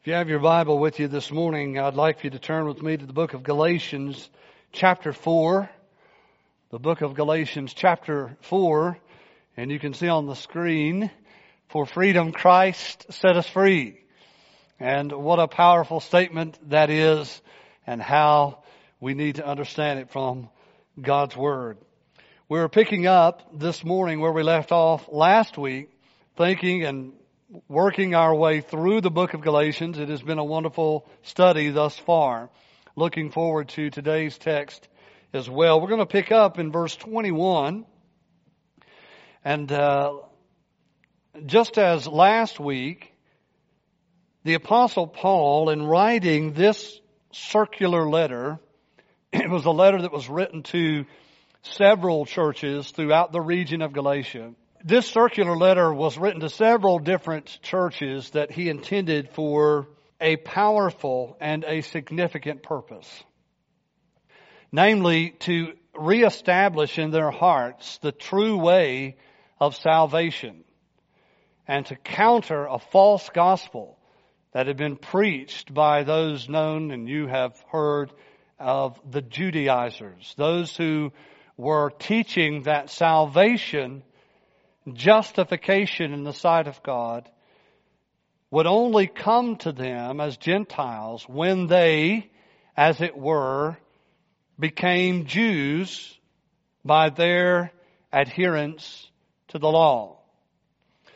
If you have your Bible with you this morning, I'd like for you to turn with me to the book of Galatians, chapter 4. The book of Galatians, chapter 4. And you can see on the screen, for freedom Christ set us free. And what a powerful statement that is, and how we need to understand it from God's Word. We're picking up this morning where we left off last week, thinking and working our way through the book of Galatians. It has been a wonderful study thus far. Looking forward to today's text as well. We're going to pick up in verse 21. And uh, just as last week, the Apostle Paul, in writing this circular letter, it was a letter that was written to several churches throughout the region of Galatia this circular letter was written to several different churches that he intended for a powerful and a significant purpose. Namely, to reestablish in their hearts the true way of salvation and to counter a false gospel that had been preached by those known and you have heard of the Judaizers, those who were teaching that salvation justification in the sight of God would only come to them as Gentiles when they, as it were, became Jews by their adherence to the law.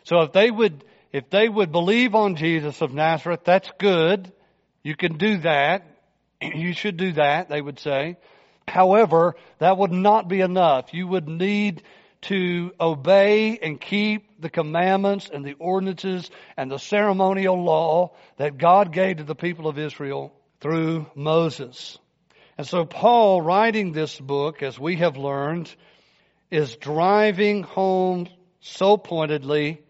So if they would, if they would believe on Jesus of Nazareth, that's good. You can do that. You should do that, they would say. However, that would not be enough. You would need to obey and keep the commandments and the ordinances and the ceremonial law that God gave to the people of Israel through Moses. And so Paul writing this book, as we have learned, is driving home so pointedly,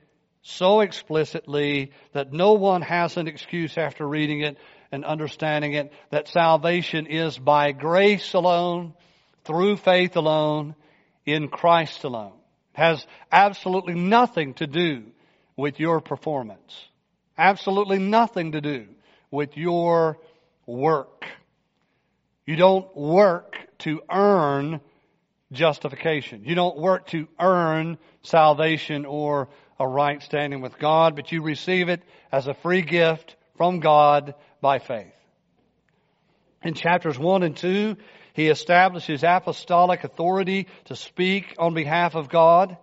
so explicitly that no one has an excuse after reading it and understanding it that salvation is by grace alone, through faith alone, in Christ alone. Has absolutely nothing to do with your performance. Absolutely nothing to do with your work. You don't work to earn justification. You don't work to earn salvation or a right standing with God, but you receive it as a free gift from God by faith. In chapters 1 and 2, he established his apostolic authority to speak on behalf of God,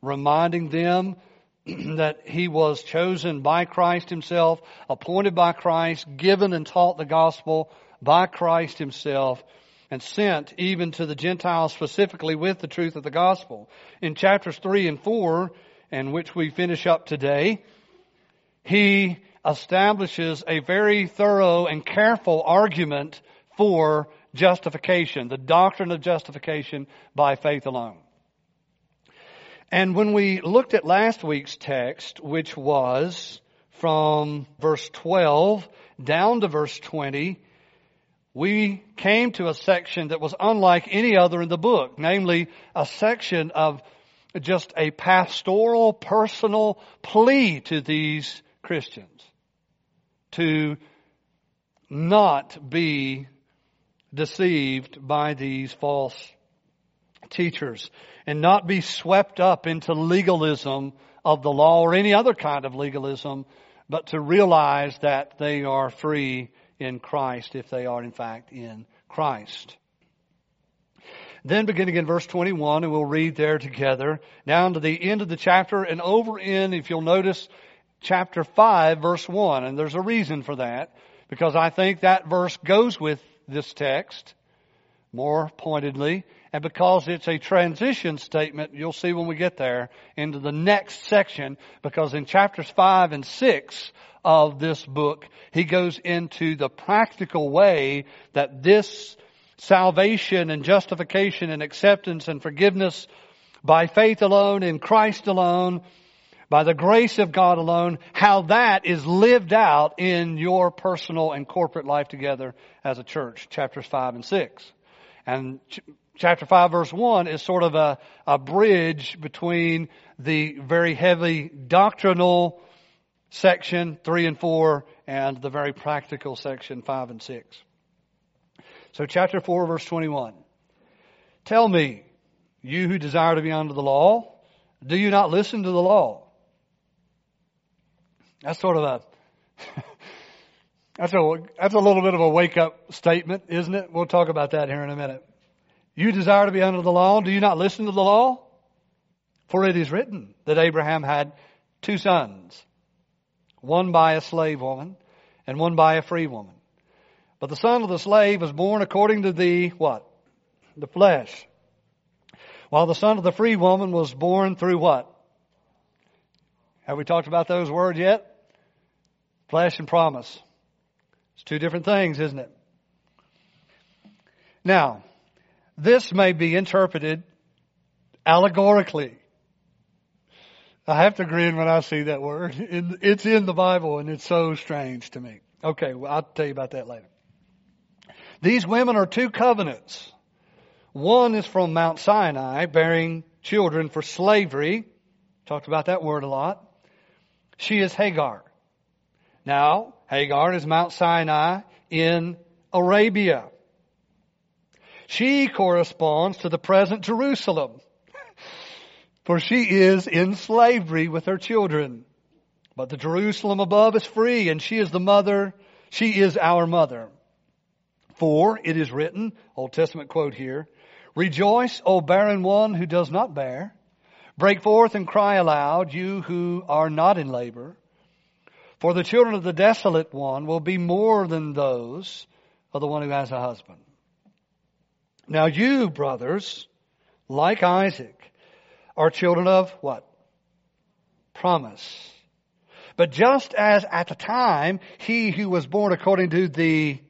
reminding them that he was chosen by Christ himself, appointed by Christ, given and taught the gospel by Christ himself, and sent even to the Gentiles specifically with the truth of the gospel. In chapters 3 and 4, and which we finish up today, he establishes a very thorough and careful argument for justification, the doctrine of justification by faith alone. And when we looked at last week's text, which was from verse 12 down to verse 20, we came to a section that was unlike any other in the book, namely a section of just a pastoral, personal plea to these Christians to not be deceived by these false teachers and not be swept up into legalism of the law or any other kind of legalism, but to realize that they are free in Christ if they are in fact in Christ. Then beginning in verse 21, and we'll read there together, down to the end of the chapter and over in, if you'll notice, chapter 5, verse 1. And there's a reason for that, because I think that verse goes with this text more pointedly. And because it's a transition statement, you'll see when we get there into the next section, because in chapters 5 and 6 of this book, he goes into the practical way that this salvation and justification and acceptance and forgiveness by faith alone in Christ alone by the grace of God alone, how that is lived out in your personal and corporate life together as a church, chapters 5 and 6. And ch- chapter 5 verse 1 is sort of a, a bridge between the very heavy doctrinal section 3 and 4 and the very practical section 5 and 6. So chapter 4 verse 21. Tell me, you who desire to be under the law, do you not listen to the law? That's sort of a, that's a, that's a little bit of a wake up statement, isn't it? We'll talk about that here in a minute. You desire to be under the law, do you not listen to the law? For it is written that Abraham had two sons, one by a slave woman and one by a free woman. But the son of the slave was born according to the what? The flesh. While the son of the free woman was born through what? Have we talked about those words yet? Flesh and promise. It's two different things, isn't it? Now, this may be interpreted allegorically. I have to grin when I see that word. It's in the Bible and it's so strange to me. Okay, well, I'll tell you about that later. These women are two covenants. One is from Mount Sinai, bearing children for slavery. Talked about that word a lot. She is Hagar. Now, Hagar is Mount Sinai in Arabia. She corresponds to the present Jerusalem, for she is in slavery with her children. But the Jerusalem above is free, and she is the mother, she is our mother. For it is written, Old Testament quote here, Rejoice, O barren one who does not bear. Break forth and cry aloud, you who are not in labor. For the children of the desolate one will be more than those of the one who has a husband. Now you, brothers, like Isaac, are children of what? Promise. But just as at the time he who was born according to the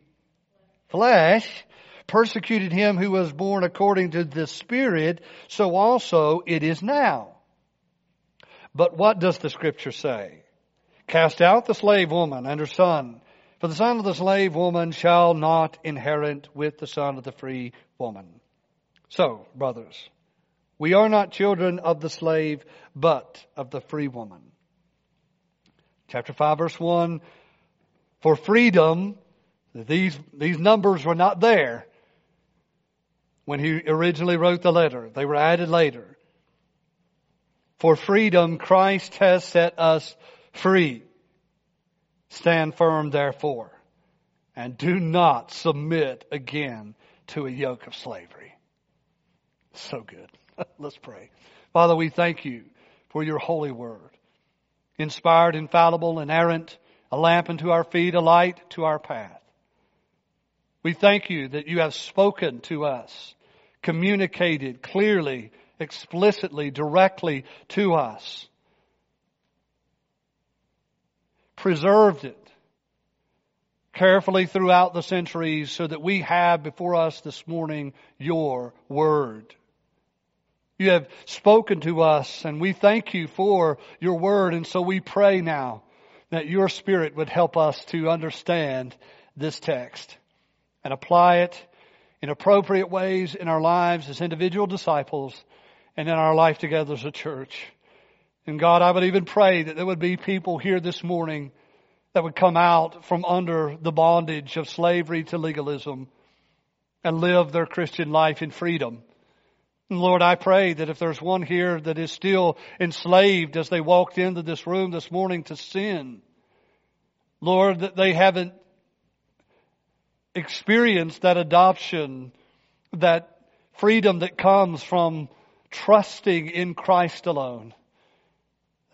flesh persecuted him who was born according to the Spirit, so also it is now. But what does the scripture say? Cast out the slave woman and her son, for the son of the slave woman shall not inherit with the son of the free woman. So, brothers, we are not children of the slave, but of the free woman. Chapter 5 verse 1, for freedom, these, these numbers were not there when he originally wrote the letter. They were added later. For freedom, Christ has set us free. Stand firm, therefore, and do not submit again to a yoke of slavery. So good. Let's pray. Father, we thank you for your holy word. Inspired, infallible, inerrant, a lamp unto our feet, a light to our path. We thank you that you have spoken to us, communicated clearly, explicitly, directly to us, preserved it carefully throughout the centuries so that we have before us this morning your word. You have spoken to us and we thank you for your word and so we pray now that your spirit would help us to understand this text and apply it in appropriate ways in our lives as individual disciples and in our life together as a church. And God, I would even pray that there would be people here this morning that would come out from under the bondage of slavery to legalism and live their Christian life in freedom. And Lord, I pray that if there's one here that is still enslaved as they walked into this room this morning to sin, Lord, that they haven't experienced that adoption, that freedom that comes from trusting in Christ alone,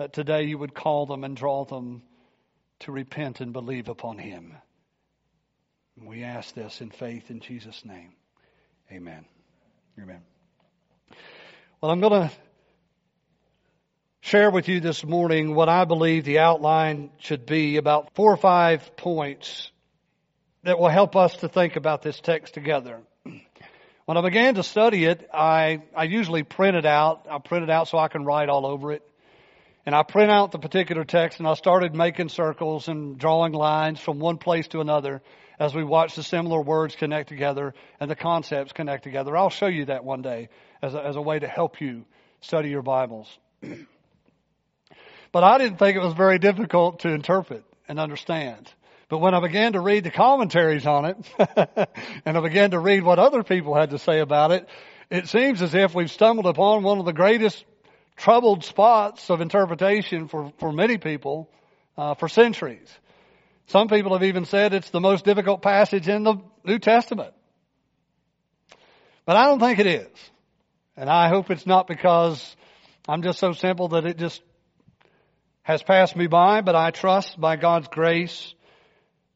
that today you would call them and draw them to repent and believe upon Him. We ask this in faith in Jesus' name. Amen. Amen. Well, I'm going to share with you this morning what I believe the outline should be about four or five points that will help us to think about this text together. When I began to study it, I, I usually print it out. I print it out so I can write all over it. And I print out the particular text and I started making circles and drawing lines from one place to another as we watch the similar words connect together and the concepts connect together. I'll show you that one day as a, as a way to help you study your Bibles. But I didn't think it was very difficult to interpret and understand. But when I began to read the commentaries on it, and I began to read what other people had to say about it, it seems as if we've stumbled upon one of the greatest troubled spots of interpretation for, for many people uh, for centuries. Some people have even said it's the most difficult passage in the New Testament. But I don't think it is. And I hope it's not because I'm just so simple that it just has passed me by, but I trust by God's grace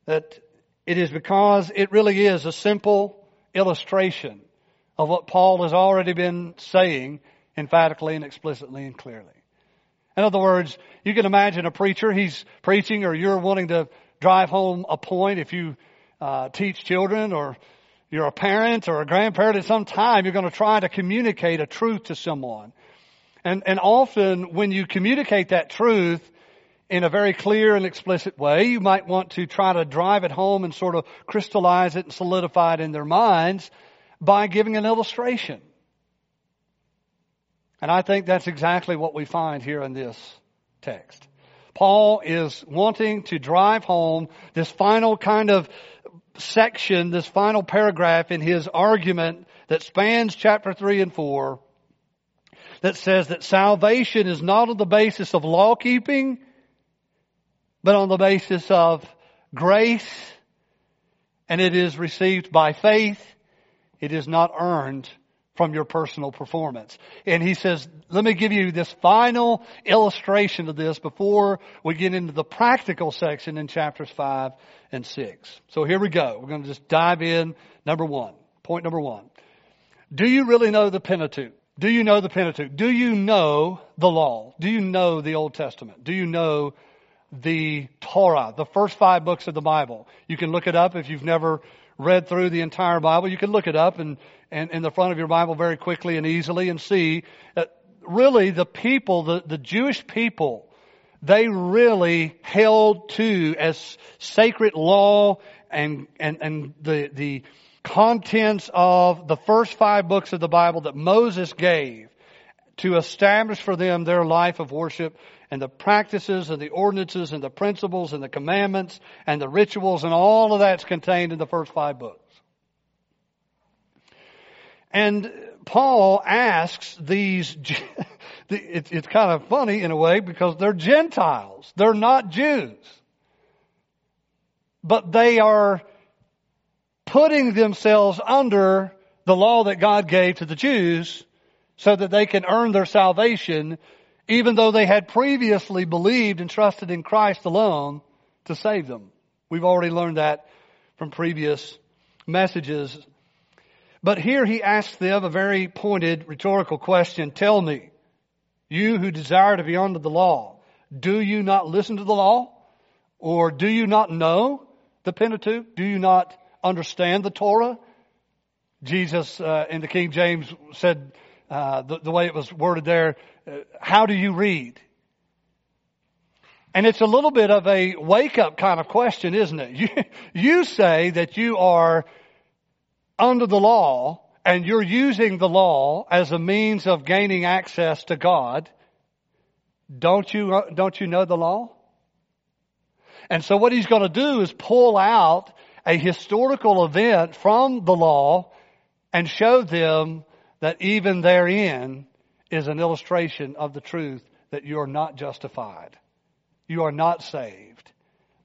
that it is because it really is a simple illustration of what Paul has already been saying emphatically and explicitly and clearly. In other words, you can imagine a preacher, he's preaching or you're wanting to drive home a point if you uh, teach children or you're a parent or a grandparent at some time, you're going to try to communicate a truth to someone. And, and often when you communicate that truth, in a very clear and explicit way. You might want to try to drive it home and sort of crystallize it and solidify it in their minds by giving an illustration. And I think that's exactly what we find here in this text. Paul is wanting to drive home this final kind of section, this final paragraph in his argument that spans chapter 3 and 4 that says that salvation is not on the basis of law keeping but on the basis of grace, and it is received by faith. It is not earned from your personal performance. And he says, let me give you this final illustration of this before we get into the practical section in chapters 5 and 6. So here we go. We're going to just dive in. Number one. Point number one. Do you really know the Pentateuch? Do you know the Pentateuch? Do you know the law? Do you know the Old Testament? Do you know the Torah, the first five books of the Bible. You can look it up if you've never read through the entire Bible. You can look it up and, and in the front of your Bible very quickly and easily and see that really the people, the, the Jewish people, they really held to as sacred law and, and, and the, the contents of the first five books of the Bible that Moses gave to establish for them their life of worship and the practices and the ordinances and the principles and the commandments and the rituals and all of that's contained in the first five books. And Paul asks these, it's kind of funny in a way because they're Gentiles. They're not Jews. But they are putting themselves under the law that God gave to the Jews so that they can earn their salvation even though they had previously believed and trusted in Christ alone to save them. We've already learned that from previous messages. But here he asks them a very pointed rhetorical question. Tell me, you who desire to be under the law, do you not listen to the law? Or do you not know the Pentateuch? Do you not understand the Torah? Jesus uh, in the King James said uh, the, the way it was worded there, how do you read? And it's a little bit of a wake up kind of question, isn't it? You, you say that you are under the law and you're using the law as a means of gaining access to God. Don't you, uh, don't you know the law? And so what he's going to do is pull out a historical event from the law and show them that even therein is an illustration of the truth that you are not justified. You are not saved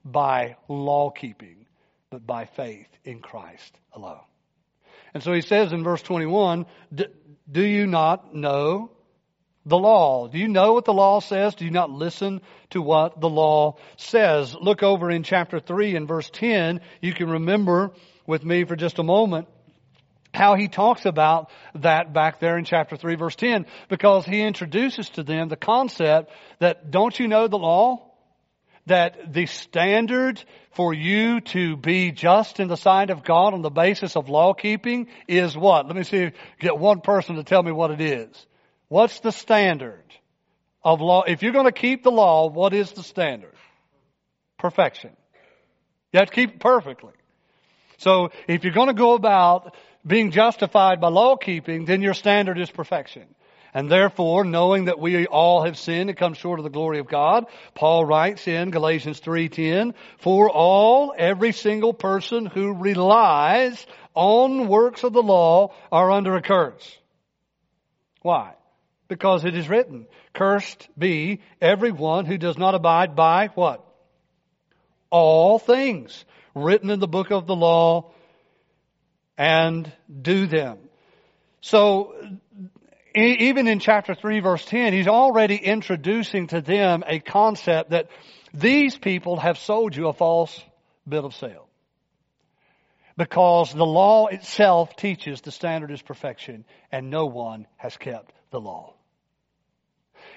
by law keeping, but by faith in Christ alone. And so he says in verse 21, do you not know the law? Do you know what the law says? Do you not listen to what the law says? Look over in chapter 3 and verse 10. You can remember with me for just a moment how he talks about that back there in chapter 3 verse 10 because he introduces to them the concept that don't you know the law? That the standard for you to be just in the sight of God on the basis of law keeping is what? Let me see, get one person to tell me what it is. What's the standard of law? If you're going to keep the law, what is the standard? Perfection. You have to keep it perfectly. So if you're going to go about being justified by law keeping, then your standard is perfection. And therefore, knowing that we all have sinned and come short of the glory of God, Paul writes in Galatians 3:10, "For all, every single person who relies on works of the law are under a curse." Why? Because it is written, "Cursed be everyone who does not abide by what? All things written in the book of the law and do them." So even in chapter 3 verse 10, he's already introducing to them a concept that these people have sold you a false bill of sale. Because the law itself teaches the standard is perfection and no one has kept the law.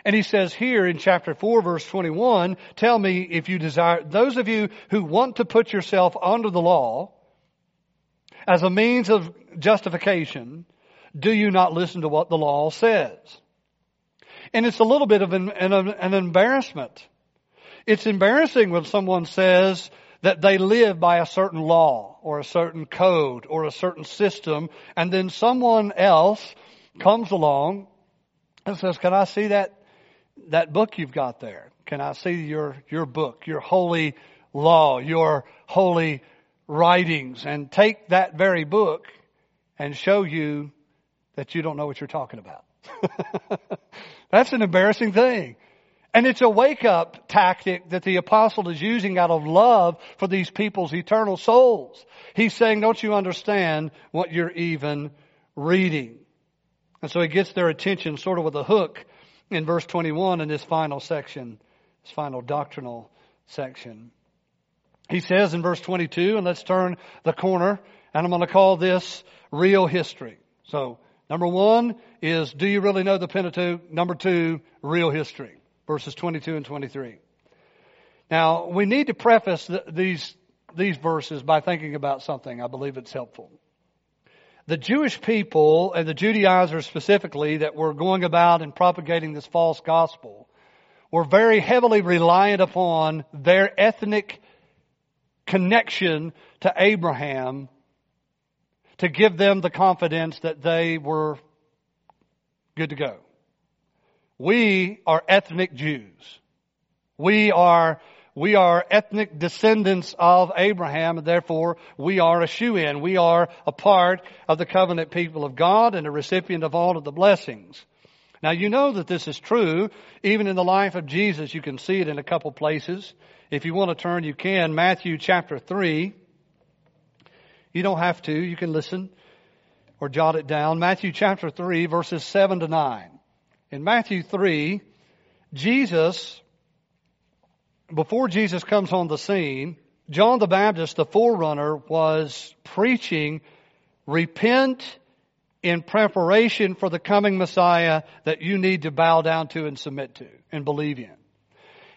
And he says here in chapter 4 verse 21, tell me if you desire, those of you who want to put yourself under the law as a means of justification, do you not listen to what the law says? And it's a little bit of an, an, an embarrassment. It's embarrassing when someone says that they live by a certain law or a certain code or a certain system and then someone else comes along and says, can I see that, that book you've got there? Can I see your, your book, your holy law, your holy writings and take that very book and show you that you don't know what you're talking about. That's an embarrassing thing. And it's a wake up tactic that the apostle is using out of love for these people's eternal souls. He's saying, don't you understand what you're even reading? And so he gets their attention sort of with a hook in verse 21 in this final section, this final doctrinal section. He says in verse 22, and let's turn the corner, and I'm going to call this real history. So Number one is, do you really know the Pentateuch? Number two, real history. Verses 22 and 23. Now, we need to preface these, these verses by thinking about something. I believe it's helpful. The Jewish people and the Judaizers specifically that were going about and propagating this false gospel were very heavily reliant upon their ethnic connection to Abraham to give them the confidence that they were good to go. We are ethnic Jews. We are, we are ethnic descendants of Abraham and therefore we are a shoe in. We are a part of the covenant people of God and a recipient of all of the blessings. Now you know that this is true even in the life of Jesus. You can see it in a couple places. If you want to turn, you can. Matthew chapter 3. You don't have to. You can listen or jot it down. Matthew chapter 3 verses 7 to 9. In Matthew 3, Jesus, before Jesus comes on the scene, John the Baptist, the forerunner, was preaching, repent in preparation for the coming Messiah that you need to bow down to and submit to and believe in.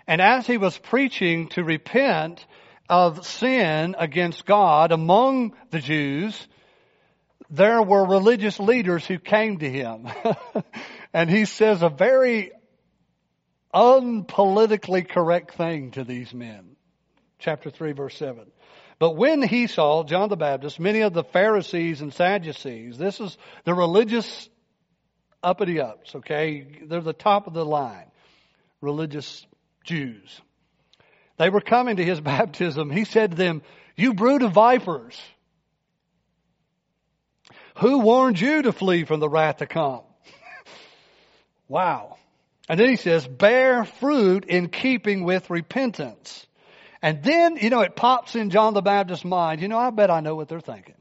And as he was preaching to repent, of sin against God among the Jews, there were religious leaders who came to him. and he says a very unpolitically correct thing to these men. Chapter 3 verse 7. But when he saw, John the Baptist, many of the Pharisees and Sadducees, this is the religious uppity ups, okay? They're the top of the line. Religious Jews. They were coming to his baptism. He said to them, you brood of vipers. Who warned you to flee from the wrath to come? wow. And then he says, bear fruit in keeping with repentance. And then, you know, it pops in John the Baptist's mind, you know, I bet I know what they're thinking.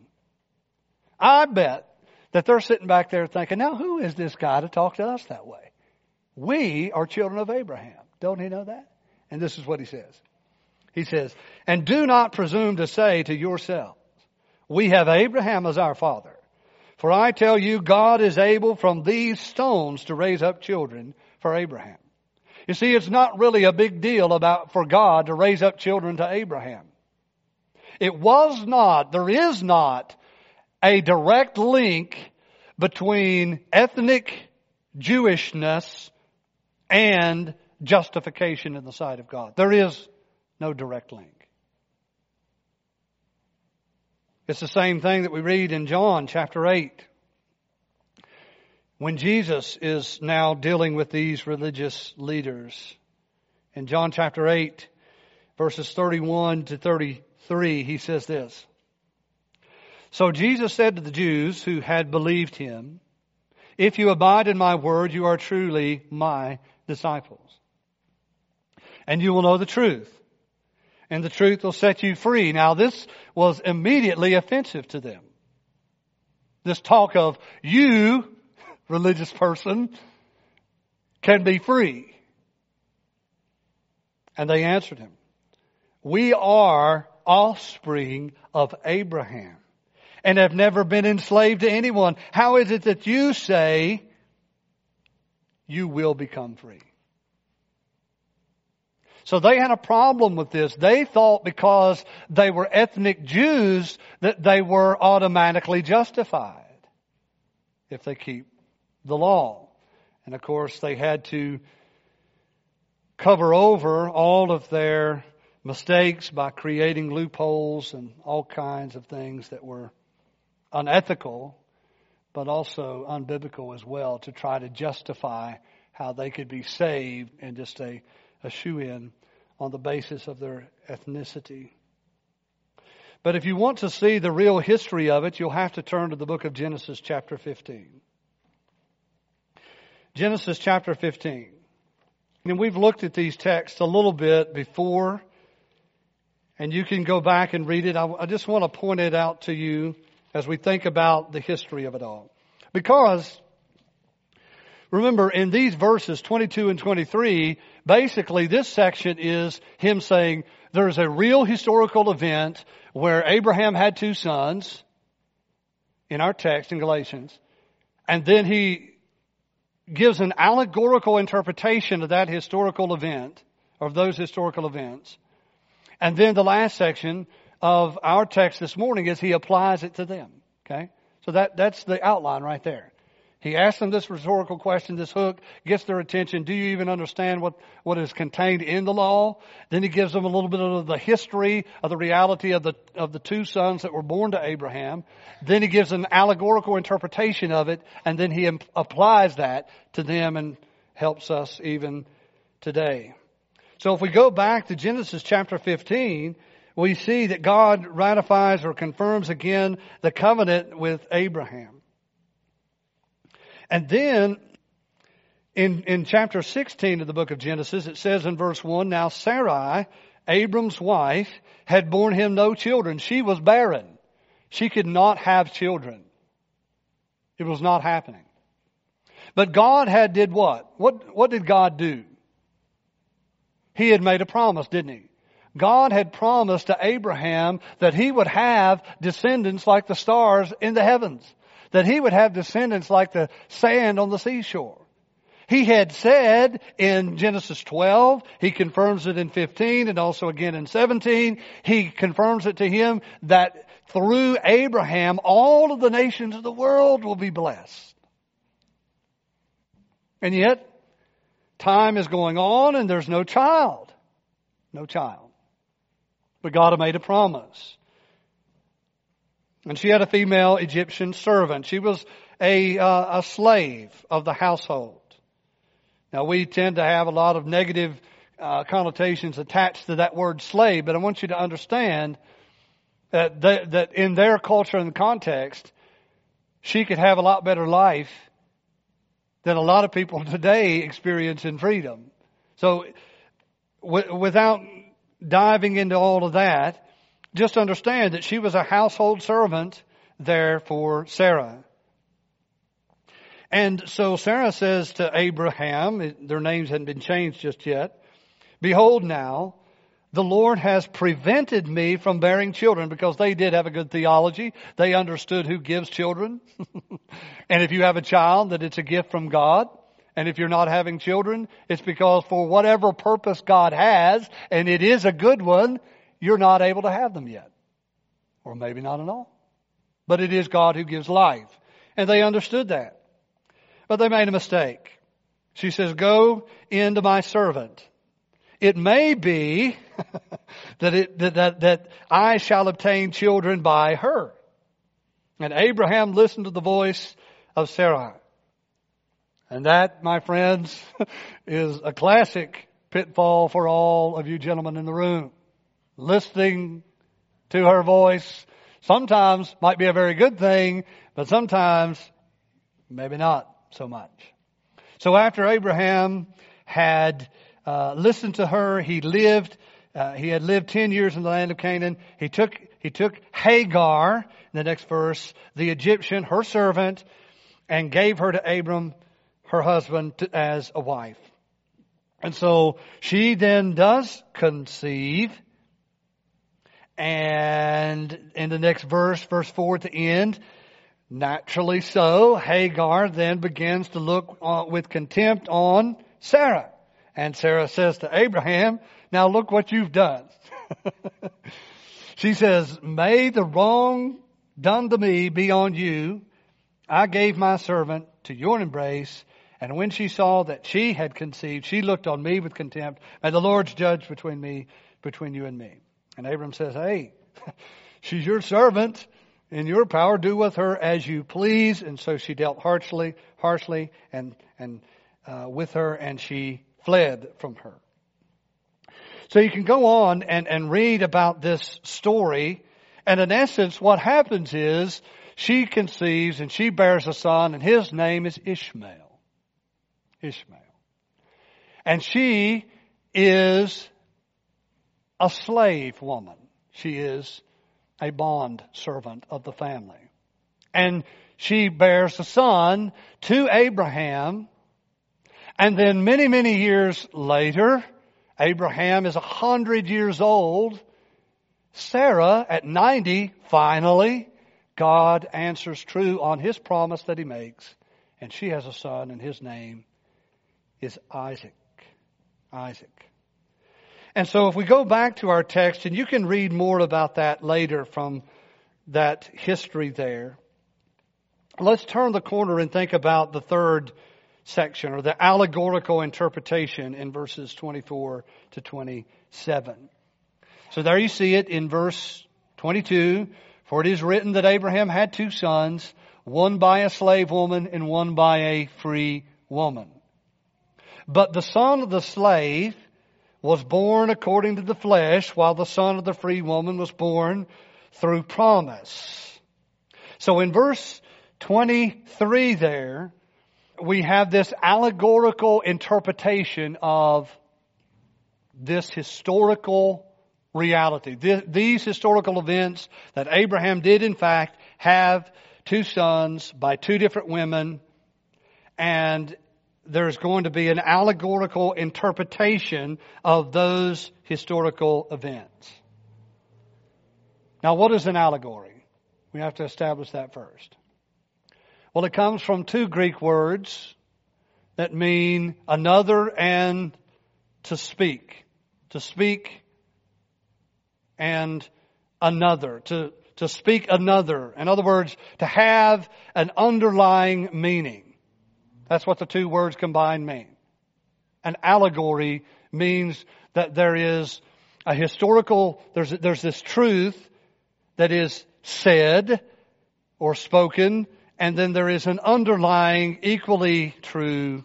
I bet that they're sitting back there thinking, now who is this guy to talk to us that way? We are children of Abraham. Don't he know that? And this is what he says. He says, and do not presume to say to yourselves, we have Abraham as our father. For I tell you, God is able from these stones to raise up children for Abraham. You see, it's not really a big deal about for God to raise up children to Abraham. It was not, there is not a direct link between ethnic Jewishness and justification in the sight of God. There is no direct link. It's the same thing that we read in John chapter 8. when Jesus is now dealing with these religious leaders. In John chapter 8, verses 31 to 33, he says this. So Jesus said to the Jews who had believed him, If you abide in my word, you are truly my disciples. And you will know the truth. And the truth will set you free. Now this was immediately offensive to them. This talk of you, religious person, can be free. And they answered him, we are offspring of Abraham and have never been enslaved to anyone. How is it that you say you will become free? So they had a problem with this. They thought because they were ethnic Jews that they were automatically justified if they keep the law. And of course they had to cover over all of their mistakes by creating loopholes and all kinds of things that were unethical, but also unbiblical as well to try to justify how they could be saved and just a a shoe in on the basis of their ethnicity. But if you want to see the real history of it, you'll have to turn to the book of Genesis chapter 15. Genesis chapter 15. And we've looked at these texts a little bit before, and you can go back and read it. I, I just want to point it out to you as we think about the history of it all. Because Remember, in these verses 22 and 23, basically this section is him saying there's a real historical event where Abraham had two sons in our text in Galatians. And then he gives an allegorical interpretation of that historical event, or of those historical events. And then the last section of our text this morning is he applies it to them. Okay? So that, that's the outline right there. He asks them this rhetorical question, this hook, gets their attention. Do you even understand what, what is contained in the law? Then he gives them a little bit of the history of the reality of the, of the two sons that were born to Abraham. Then he gives an allegorical interpretation of it, and then he applies that to them and helps us even today. So if we go back to Genesis chapter 15, we see that God ratifies or confirms again the covenant with Abraham. And then in, in chapter 16 of the book of Genesis, it says in verse 1, Now Sarai, Abram's wife, had borne him no children. She was barren. She could not have children. It was not happening. But God had did what? What, what did God do? He had made a promise, didn't he? God had promised to Abraham that he would have descendants like the stars in the heavens that he would have descendants like the sand on the seashore. He had said in Genesis 12, he confirms it in 15 and also again in 17, he confirms it to him that through Abraham all of the nations of the world will be blessed. And yet, time is going on and there's no child. No child. But God had made a promise. And she had a female Egyptian servant. She was a, uh, a slave of the household. Now we tend to have a lot of negative uh, connotations attached to that word slave, but I want you to understand that, that, that in their culture and context, she could have a lot better life than a lot of people today experience in freedom. So w- without diving into all of that, just understand that she was a household servant there for Sarah. And so Sarah says to Abraham, their names hadn't been changed just yet, Behold now, the Lord has prevented me from bearing children because they did have a good theology. They understood who gives children. and if you have a child, that it's a gift from God. And if you're not having children, it's because for whatever purpose God has, and it is a good one, you're not able to have them yet. Or maybe not at all. But it is God who gives life. And they understood that. But they made a mistake. She says, go into my servant. It may be that, it, that, that, that I shall obtain children by her. And Abraham listened to the voice of Sarah. And that, my friends, is a classic pitfall for all of you gentlemen in the room. Listening to her voice sometimes might be a very good thing, but sometimes maybe not so much. So after Abraham had uh, listened to her, he lived. Uh, he had lived ten years in the land of Canaan. He took he took Hagar, in the next verse, the Egyptian, her servant, and gave her to Abram, her husband, to, as a wife. And so she then does conceive. And in the next verse, verse 4 at the end, naturally so, Hagar then begins to look on, with contempt on Sarah. And Sarah says to Abraham, now look what you've done. she says, may the wrong done to me be on you. I gave my servant to your embrace. And when she saw that she had conceived, she looked on me with contempt. May the Lord's judge between me, between you and me. And Abram says, hey, she's your servant. In your power, do with her as you please. And so she dealt harshly, harshly, and and uh, with her, and she fled from her. So you can go on and, and read about this story. And in essence, what happens is she conceives and she bears a son and his name is Ishmael. Ishmael. And she is a slave woman. She is a bond servant of the family. And she bears a son to Abraham and then many, many years later, Abraham is a hundred years old. Sarah at 90, finally, God answers true on his promise that he makes. And she has a son and his name is Isaac. Isaac. And so if we go back to our text, and you can read more about that later from that history there. Let's turn the corner and think about the third section or the allegorical interpretation in verses 24 to 27. So there you see it in verse 22. For it is written that Abraham had two sons, one by a slave woman and one by a free woman. But the son of the slave was born according to the flesh, while the son of the free woman was born through promise. So in verse 23 there, we have this allegorical interpretation of this historical reality. These historical events that Abraham did in fact have two sons by two different women and there's going to be an allegorical interpretation of those historical events. Now what is an allegory? We have to establish that first. Well, it comes from two Greek words that mean another and to speak. To speak and another. To, to speak another. In other words, to have an underlying meaning. That's what the two words combined mean. An allegory means that there is a historical, there's, there's this truth that is said or spoken and then there is an underlying, equally true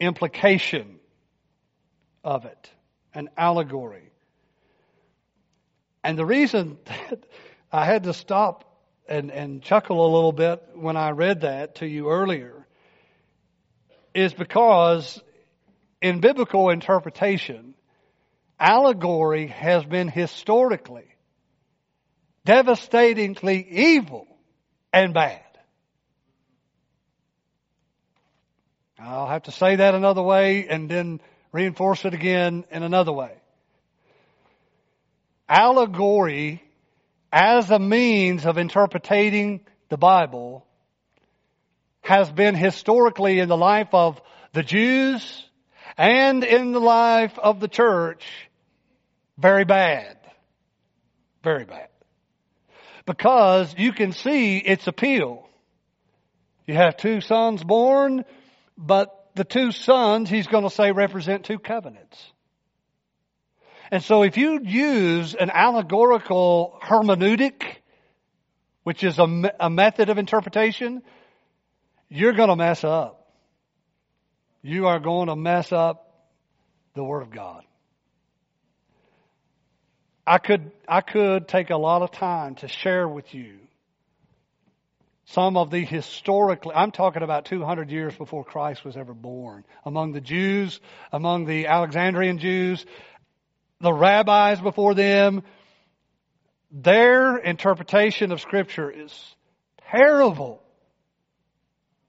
implication of it, an allegory. And the reason that I had to stop and, and chuckle a little bit when I read that to you earlier is because in biblical interpretation, allegory has been historically devastatingly evil and bad. I'll have to say that another way and then reinforce it again in another way. Allegory as a means of interpreting the Bible has been historically in the life of the Jews and in the life of the church very bad. Very bad because you can see its appeal. You have two sons born, but the two sons, he's going to say, represent two covenants. And so if you use an allegorical hermeneutic, which is a, a method of interpretation, you're going to mess up. You are going to mess up the Word of God. I could, I could take a lot of time to share with you some of the historically, I'm talking about 200 years before Christ was ever born, among the Jews, among the Alexandrian Jews, the rabbis before them, their interpretation of Scripture is terrible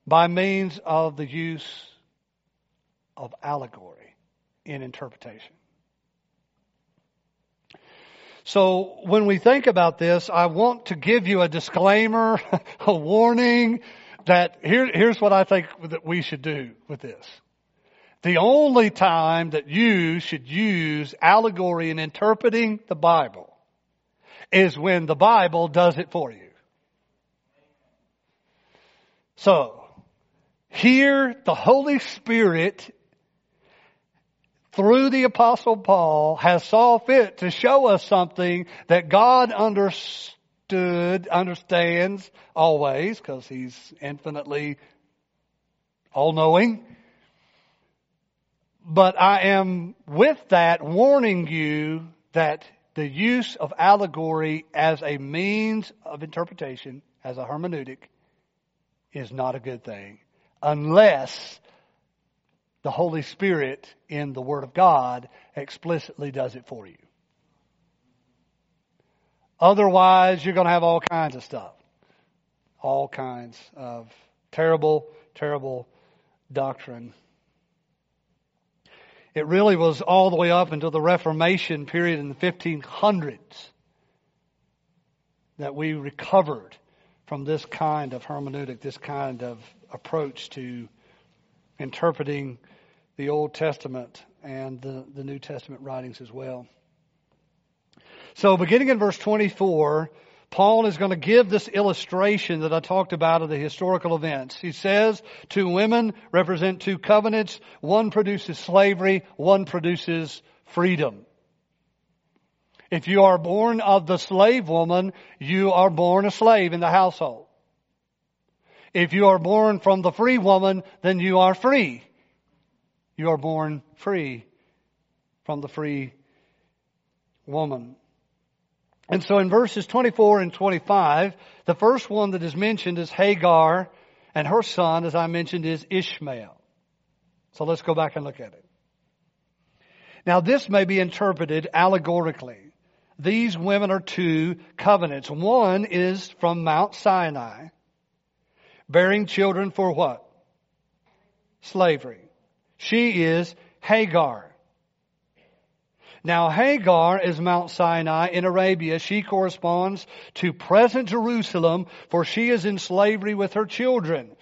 by means of the use of allegory in interpretation. So when we think about this, I want to give you a disclaimer, a warning that here, here's what I think that we should do with this. The only time that you should use allegory in interpreting the Bible is when the Bible does it for you. So, here the Holy Spirit through the apostle Paul has saw fit to show us something that God understood, understands always, because he's infinitely all-knowing. But I am with that warning you that the use of allegory as a means of interpretation, as a hermeneutic, is not a good thing unless the Holy Spirit in the Word of God explicitly does it for you. Otherwise, you're going to have all kinds of stuff. All kinds of terrible, terrible doctrine. It really was all the way up until the Reformation period in the 1500s that we recovered from this kind of hermeneutic, this kind of approach to interpreting the Old Testament and the, the New Testament writings as well. So beginning in verse 24, Paul is going to give this illustration that I talked about of the historical events. He says two women represent two covenants. One produces slavery, one produces freedom. If you are born of the slave woman, you are born a slave in the household. If you are born from the free woman, then you are free. You are born free from the free woman. And so in verses 24 and 25, the first one that is mentioned is Hagar, and her son, as I mentioned, is Ishmael. So let's go back and look at it. Now this may be interpreted allegorically. These women are two covenants. One is from Mount Sinai, bearing children for what? Slavery. She is Hagar. Now Hagar is Mount Sinai in Arabia. She corresponds to present Jerusalem for she is in slavery with her children.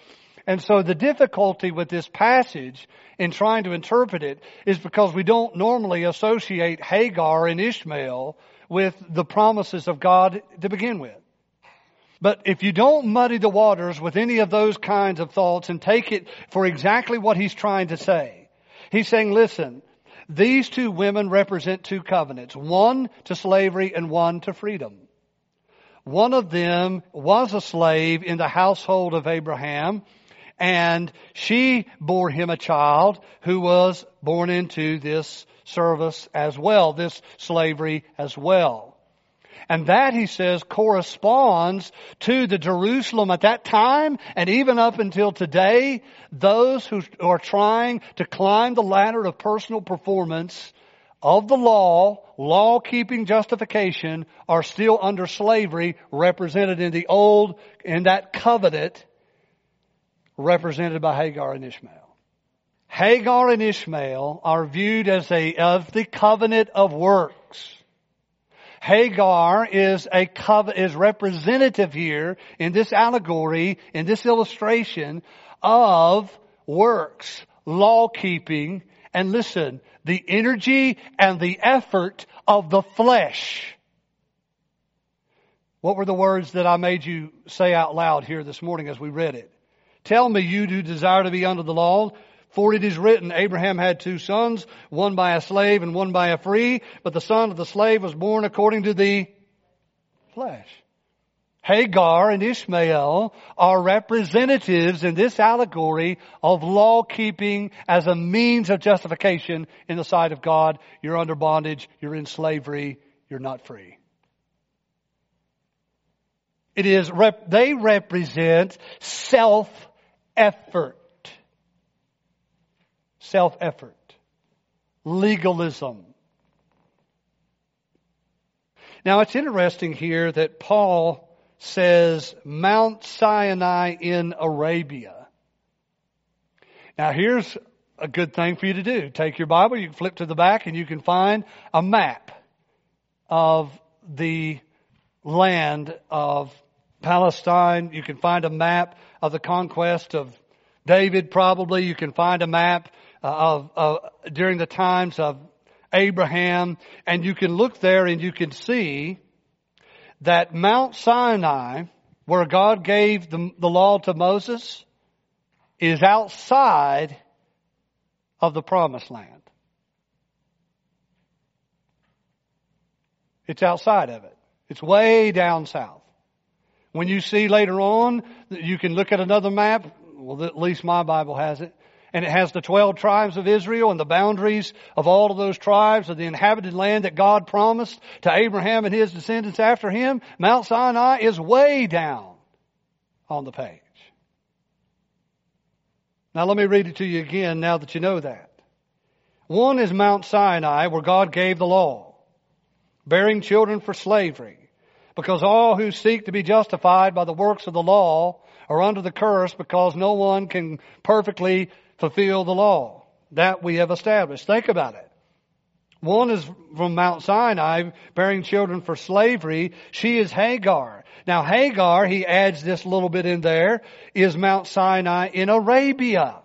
And so the difficulty with this passage in trying to interpret it is because we don't normally associate Hagar and Ishmael with the promises of God to begin with. But if you don't muddy the waters with any of those kinds of thoughts and take it for exactly what he's trying to say, he's saying, listen, these two women represent two covenants, one to slavery and one to freedom. One of them was a slave in the household of Abraham, and she bore him a child who was born into this service as well, this slavery as well. And that, he says, corresponds to the Jerusalem at that time and even up until today. Those who are trying to climb the ladder of personal performance of the law, law keeping justification, are still under slavery represented in the old, in that covenant represented by Hagar and Ishmael. Hagar and Ishmael are viewed as a, of the covenant of works. Hagar is a is representative here in this allegory, in this illustration of works, law keeping, and listen, the energy and the effort of the flesh. What were the words that I made you say out loud here this morning as we read it? Tell me you do desire to be under the law. For it is written, Abraham had two sons, one by a slave and one by a free, but the son of the slave was born according to the flesh. Hagar and Ishmael are representatives in this allegory of law keeping as a means of justification in the sight of God. You're under bondage. You're in slavery. You're not free. It is, they represent self effort. Self effort. Legalism. Now it's interesting here that Paul says Mount Sinai in Arabia. Now here's a good thing for you to do. Take your Bible, you can flip to the back and you can find a map of the land of Palestine. You can find a map of the conquest of David probably. You can find a map Uh, of, of during the times of Abraham and you can look there and you can see that Mount Sinai, where God gave the, the law to Moses, is outside of the promised land. It's outside of it. It's way down south. When you see later on, you can look at another map. Well, at least my Bible has it and it has the 12 tribes of Israel and the boundaries of all of those tribes of the inhabited land that God promised to Abraham and his descendants after him, Mount Sinai is way down on the page. Now let me read it to you again now that you know that. One is Mount Sinai where God gave the law, bearing children for slavery, because all who seek to be justified by the works of the law are under the curse because no one can perfectly fulfill the law. That we have established. Think about it. One is from Mount Sinai, bearing children for slavery. She is Hagar. Now Hagar, he adds this little bit in there, is Mount Sinai in Arabia.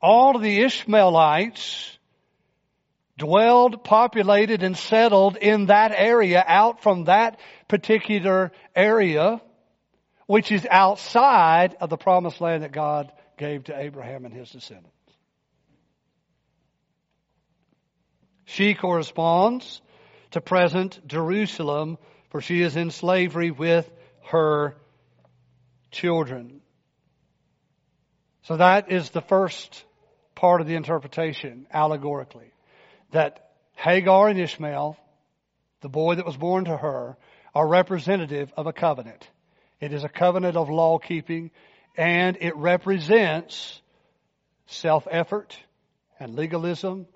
All of the Ishmaelites dwelled, populated, and settled in that area out from that particular area, which is outside of the promised land that God gave to Abraham and his descendants. She corresponds to present Jerusalem, for she is in slavery with her children. So that is the first part of the interpretation, allegorically. That Hagar and Ishmael, the boy that was born to her, are representative of a covenant. It is a covenant of law keeping and it represents self-effort and legalism,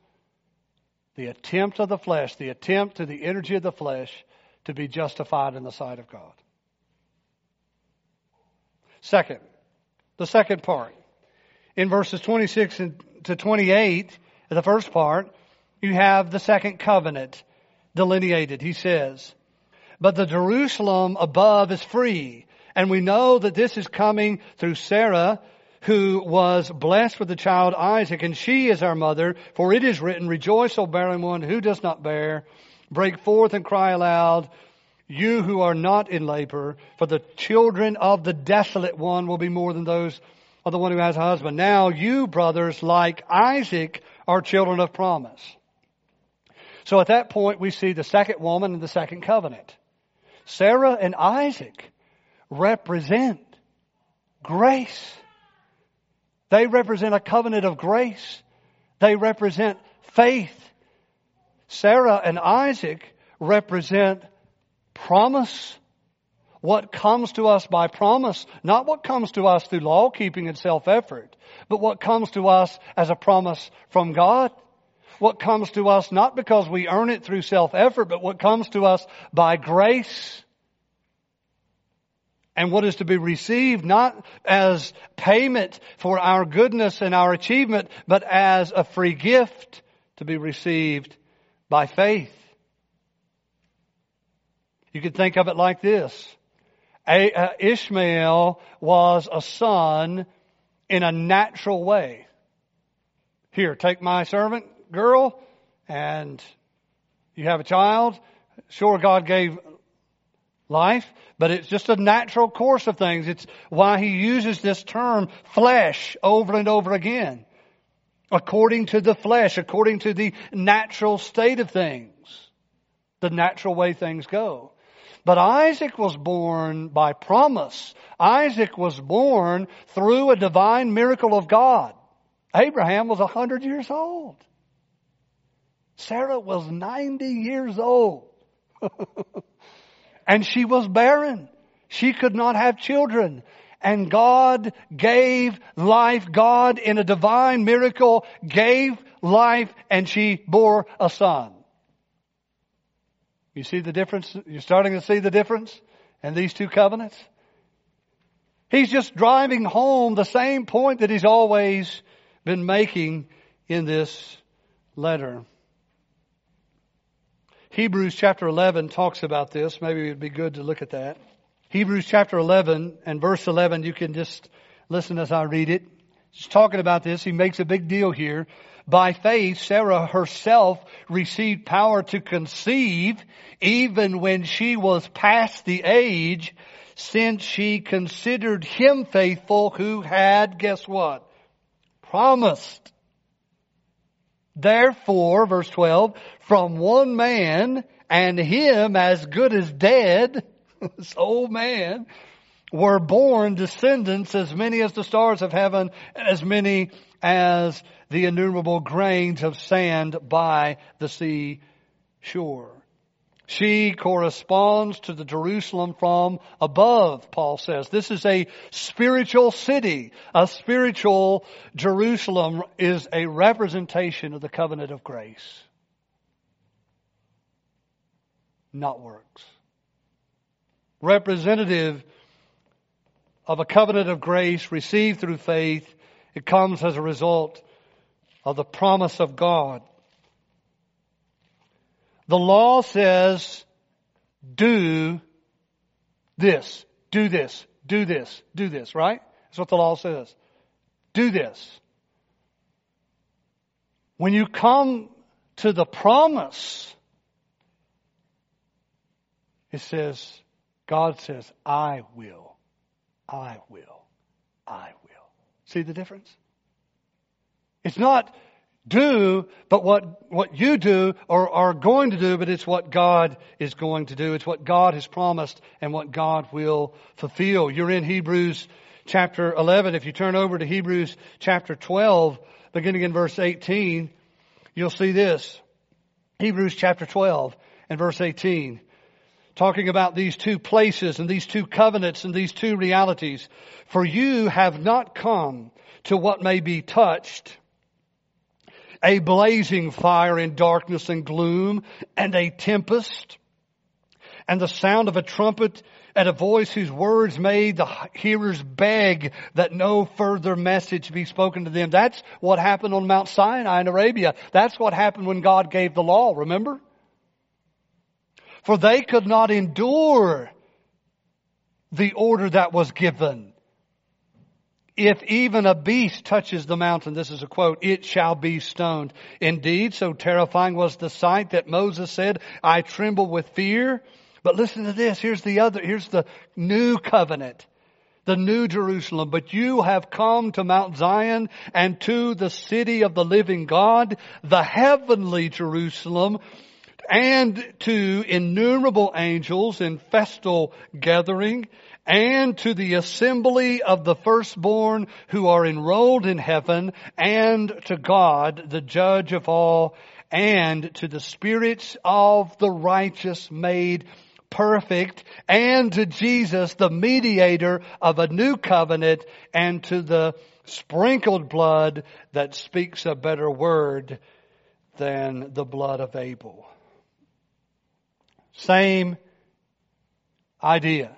the attempt of the flesh, the attempt to the energy of the flesh to be justified in the sight of God. Second, the second part. In verses 26 to 28, the first part, you have the second covenant delineated. He says, But the Jerusalem above is free, and we know that this is coming through Sarah, who was blessed with the child Isaac, and she is our mother, for it is written, Rejoice, O barren one who does not bear. Break forth and cry aloud, you who are not in labor, for the children of the desolate one will be more than those of the one who has a husband. Now you, brothers, like Isaac, are children of promise. So at that point, we see the second woman and the second covenant. Sarah and Isaac represent grace. They represent a covenant of grace. They represent faith. Sarah and Isaac represent promise. What comes to us by promise, not what comes to us through law keeping and self effort, but what comes to us as a promise from God. What comes to us not because we earn it through self effort, but what comes to us by grace and what is to be received not as payment for our goodness and our achievement, but as a free gift to be received by faith. You could think of it like this. Uh, Ishmael was a son in a natural way. Here, take my servant girl and you have a child. Sure, God gave life, but it's just a natural course of things. It's why he uses this term flesh over and over again. According to the flesh, according to the natural state of things, the natural way things go. But Isaac was born by promise. Isaac was born through a divine miracle of God. Abraham was a hundred years old. Sarah was 90 years old. and she was barren. She could not have children. And God gave life. God in a divine miracle gave life and she bore a son. You see the difference? You're starting to see the difference in these two covenants? He's just driving home the same point that he's always been making in this letter. Hebrews chapter 11 talks about this. Maybe it'd be good to look at that. Hebrews chapter 11 and verse 11, you can just listen as I read it. He's talking about this. He makes a big deal here. By faith, Sarah herself received power to conceive even when she was past the age since she considered him faithful who had, guess what? Promised. Therefore, verse 12, from one man and him as good as dead, this old man, were born descendants as many as the stars of heaven, as many as the innumerable grains of sand by the sea shore. She corresponds to the Jerusalem from above, Paul says. This is a spiritual city. A spiritual Jerusalem is a representation of the covenant of grace. Not works. Representative of a covenant of grace received through faith. It comes as a result of the promise of God. The law says, do this, do this, do this, do this, right? That's what the law says. Do this. When you come to the promise, it says, God says, I will, I will, I will. See the difference? It's not do, but what, what you do or are going to do, but it's what God is going to do. It's what God has promised and what God will fulfill. You're in Hebrews chapter 11. If you turn over to Hebrews chapter 12, beginning in verse 18, you'll see this. Hebrews chapter 12 and verse 18. Talking about these two places and these two covenants and these two realities. For you have not come to what may be touched a blazing fire in darkness and gloom, and a tempest, and the sound of a trumpet, and a voice whose words made the hearers beg that no further message be spoken to them. That's what happened on Mount Sinai in Arabia. That's what happened when God gave the law, remember? For they could not endure the order that was given if even a beast touches the mountain, this is a quote, it shall be stoned. Indeed, so terrifying was the sight that Moses said, I tremble with fear. But listen to this. Here's the other, here's the new covenant. The new Jerusalem. But you have come to Mount Zion and to the city of the living God, the heavenly Jerusalem, and to innumerable angels in festal gathering and to the assembly of the firstborn who are enrolled in heaven, and to God, the judge of all, and to the spirits of the righteous made perfect, and to Jesus, the mediator of a new covenant, and to the sprinkled blood that speaks a better word than the blood of Abel. Same idea.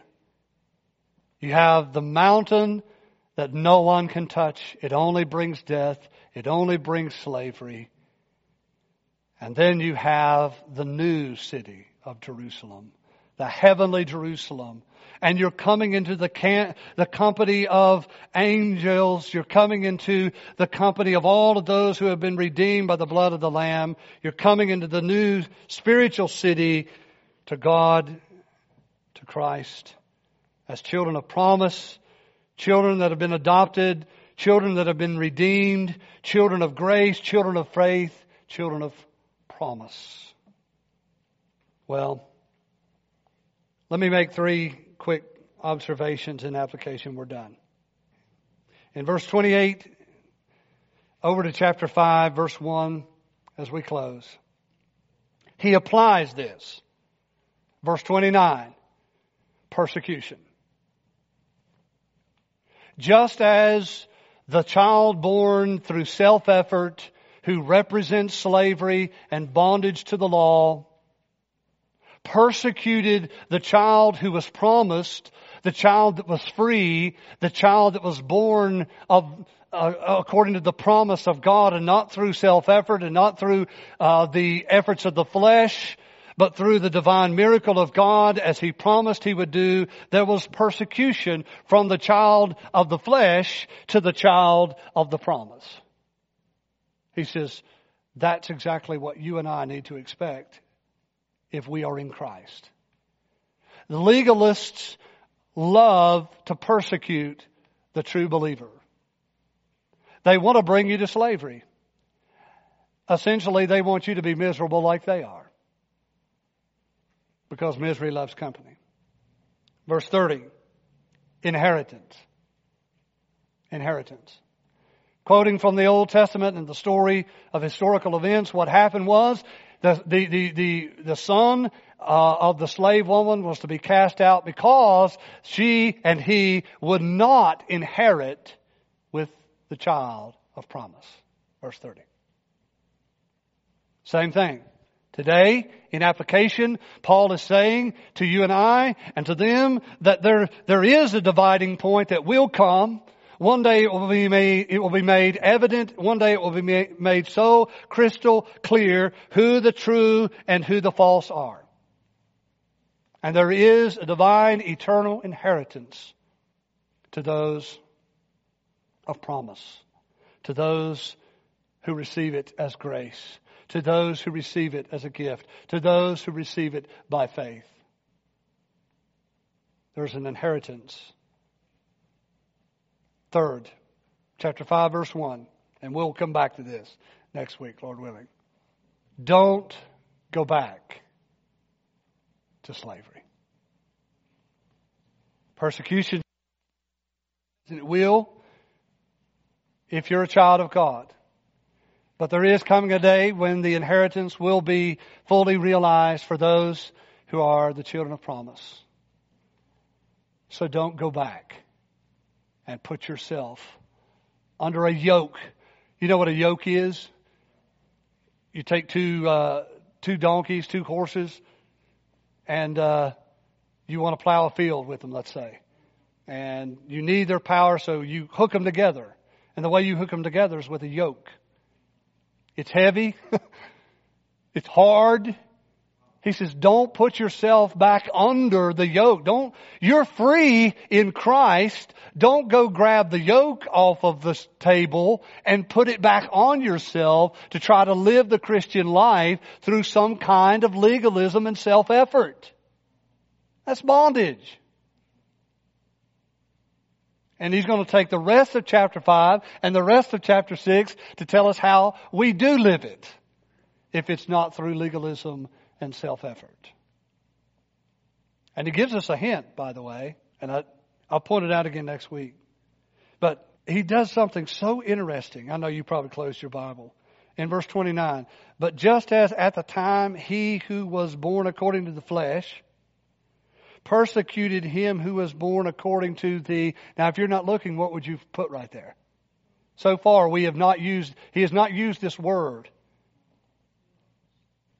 You have the mountain that no one can touch. It only brings death. It only brings slavery. And then you have the new city of Jerusalem, the heavenly Jerusalem. And you're coming into the, can- the company of angels. You're coming into the company of all of those who have been redeemed by the blood of the Lamb. You're coming into the new spiritual city to God, to Christ as children of promise, children that have been adopted, children that have been redeemed, children of grace, children of faith, children of promise. Well, Let me make three quick observations and application. We're done. In verse 28, over to chapter 5, verse 1, as we close. He applies this. Verse 29, persecution. Just as the child born through self-effort who represents slavery and bondage to the law persecuted the child who was promised, the child that was free, the child that was born of uh, according to the promise of God and not through self-effort and not through uh, the efforts of the flesh, but through the divine miracle of God as He promised He would do, there was persecution from the child of the flesh to the child of the promise. He says, that's exactly what you and I need to expect if we are in Christ. The legalists love to persecute the true believer. They want to bring you to slavery. Essentially, they want you to be miserable like they are. Because misery loves company. Verse 30. Inheritance. Inheritance. Quoting from the Old Testament and the story of historical events, what happened was the, the, the, the, the son uh, of the slave woman was to be cast out because she and he would not inherit with the child of promise. Verse 30. Same thing. Today, in application, Paul is saying to you and I and to them that there, there is a dividing point that will come one day it will be made, it will be made evident. One day it will be made so crystal clear who the true and who the false are. And there is a divine eternal inheritance to those of promise, to those who receive it as grace, to those who receive it as a gift, to those who receive it by faith. There's an inheritance Third, chapter 5, verse 1. And we'll come back to this next week, Lord willing. Don't go back to slavery. Persecution, it will if you're a child of God. But there is coming a day when the inheritance will be fully realized for those who are the children of promise. So don't go back and put yourself under a yoke. You know what a yoke is? You take two uh, two donkeys, two horses, and uh, you want to plow a field with them. Let's say, and you need their power, so you hook them together. And the way you hook them together is with a yoke. It's heavy. it's hard. He says, don't put yourself back under the yoke. Don't, you're free in Christ. Don't go grab the yoke off of the table and put it back on yourself to try to live the Christian life through some kind of legalism and self-effort. That's bondage. And he's going to take the rest of chapter 5 and the rest of chapter 6 to tell us how we do live it if it's not through legalism and self effort. And he gives us a hint, by the way, and I, I'll point it out again next week. But he does something so interesting. I know you probably closed your Bible. In verse 29, but just as at the time he who was born according to the flesh persecuted him who was born according to the. Now, if you're not looking, what would you put right there? So far, we have not used, he has not used this word.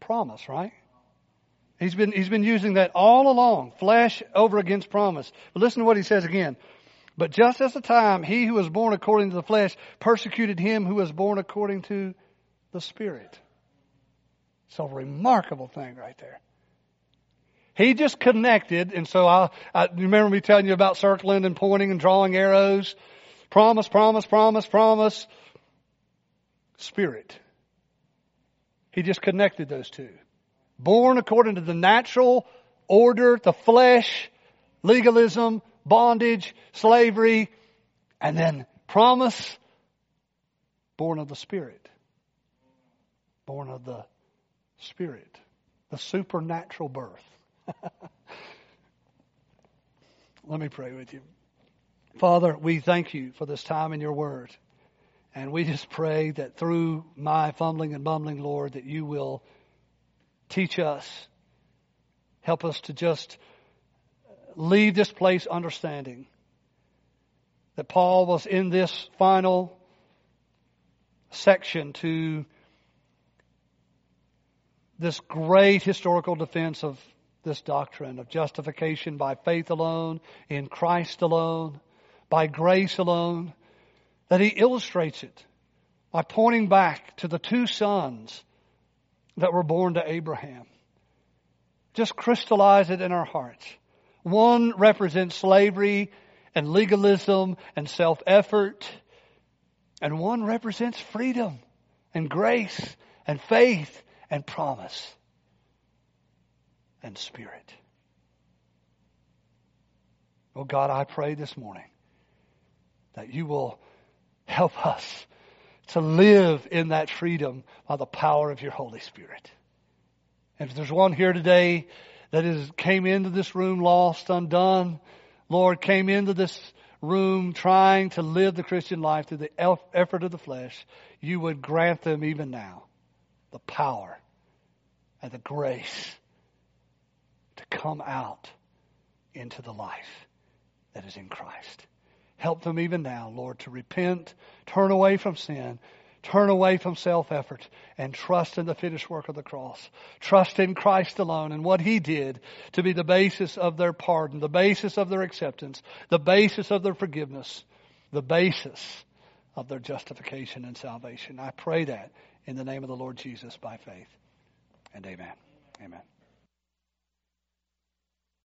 Promise, right? He's been, he's been using that all along. Flesh over against promise. But listen to what he says again. But just as the time he who was born according to the flesh persecuted him who was born according to the Spirit. It's a remarkable thing right there. He just connected, and so I, I remember me telling you about circling and pointing and drawing arrows. Promise, promise, promise, promise. Spirit. He just connected those two born according to the natural order, the flesh, legalism, bondage, slavery, and then promise, born of the Spirit. Born of the Spirit. The supernatural birth. Let me pray with you. Father, we thank you for this time in your word. And we just pray that through my fumbling and bumbling, Lord, that you will teach us, help us to just leave this place understanding that Paul was in this final section to this great historical defense of this doctrine of justification by faith alone, in Christ alone, by grace alone, that he illustrates it by pointing back to the two sons that were born to Abraham. Just crystallize it in our hearts. One represents slavery and legalism and self-effort, and one represents freedom and grace and faith and promise and spirit. Oh God, I pray this morning that you will help us to live in that freedom by the power of your Holy Spirit. And if there's one here today that is came into this room lost, undone, Lord, came into this room trying to live the Christian life through the effort of the flesh, you would grant them even now the power and the grace to come out into the life that is in Christ. Help them even now, Lord, to repent, turn away from sin, turn away from self-effort, and trust in the finished work of the cross. Trust in Christ alone and what He did to be the basis of their pardon, the basis of their acceptance, the basis of their forgiveness, the basis of their justification and salvation. I pray that in the name of the Lord Jesus by faith. And amen. Amen.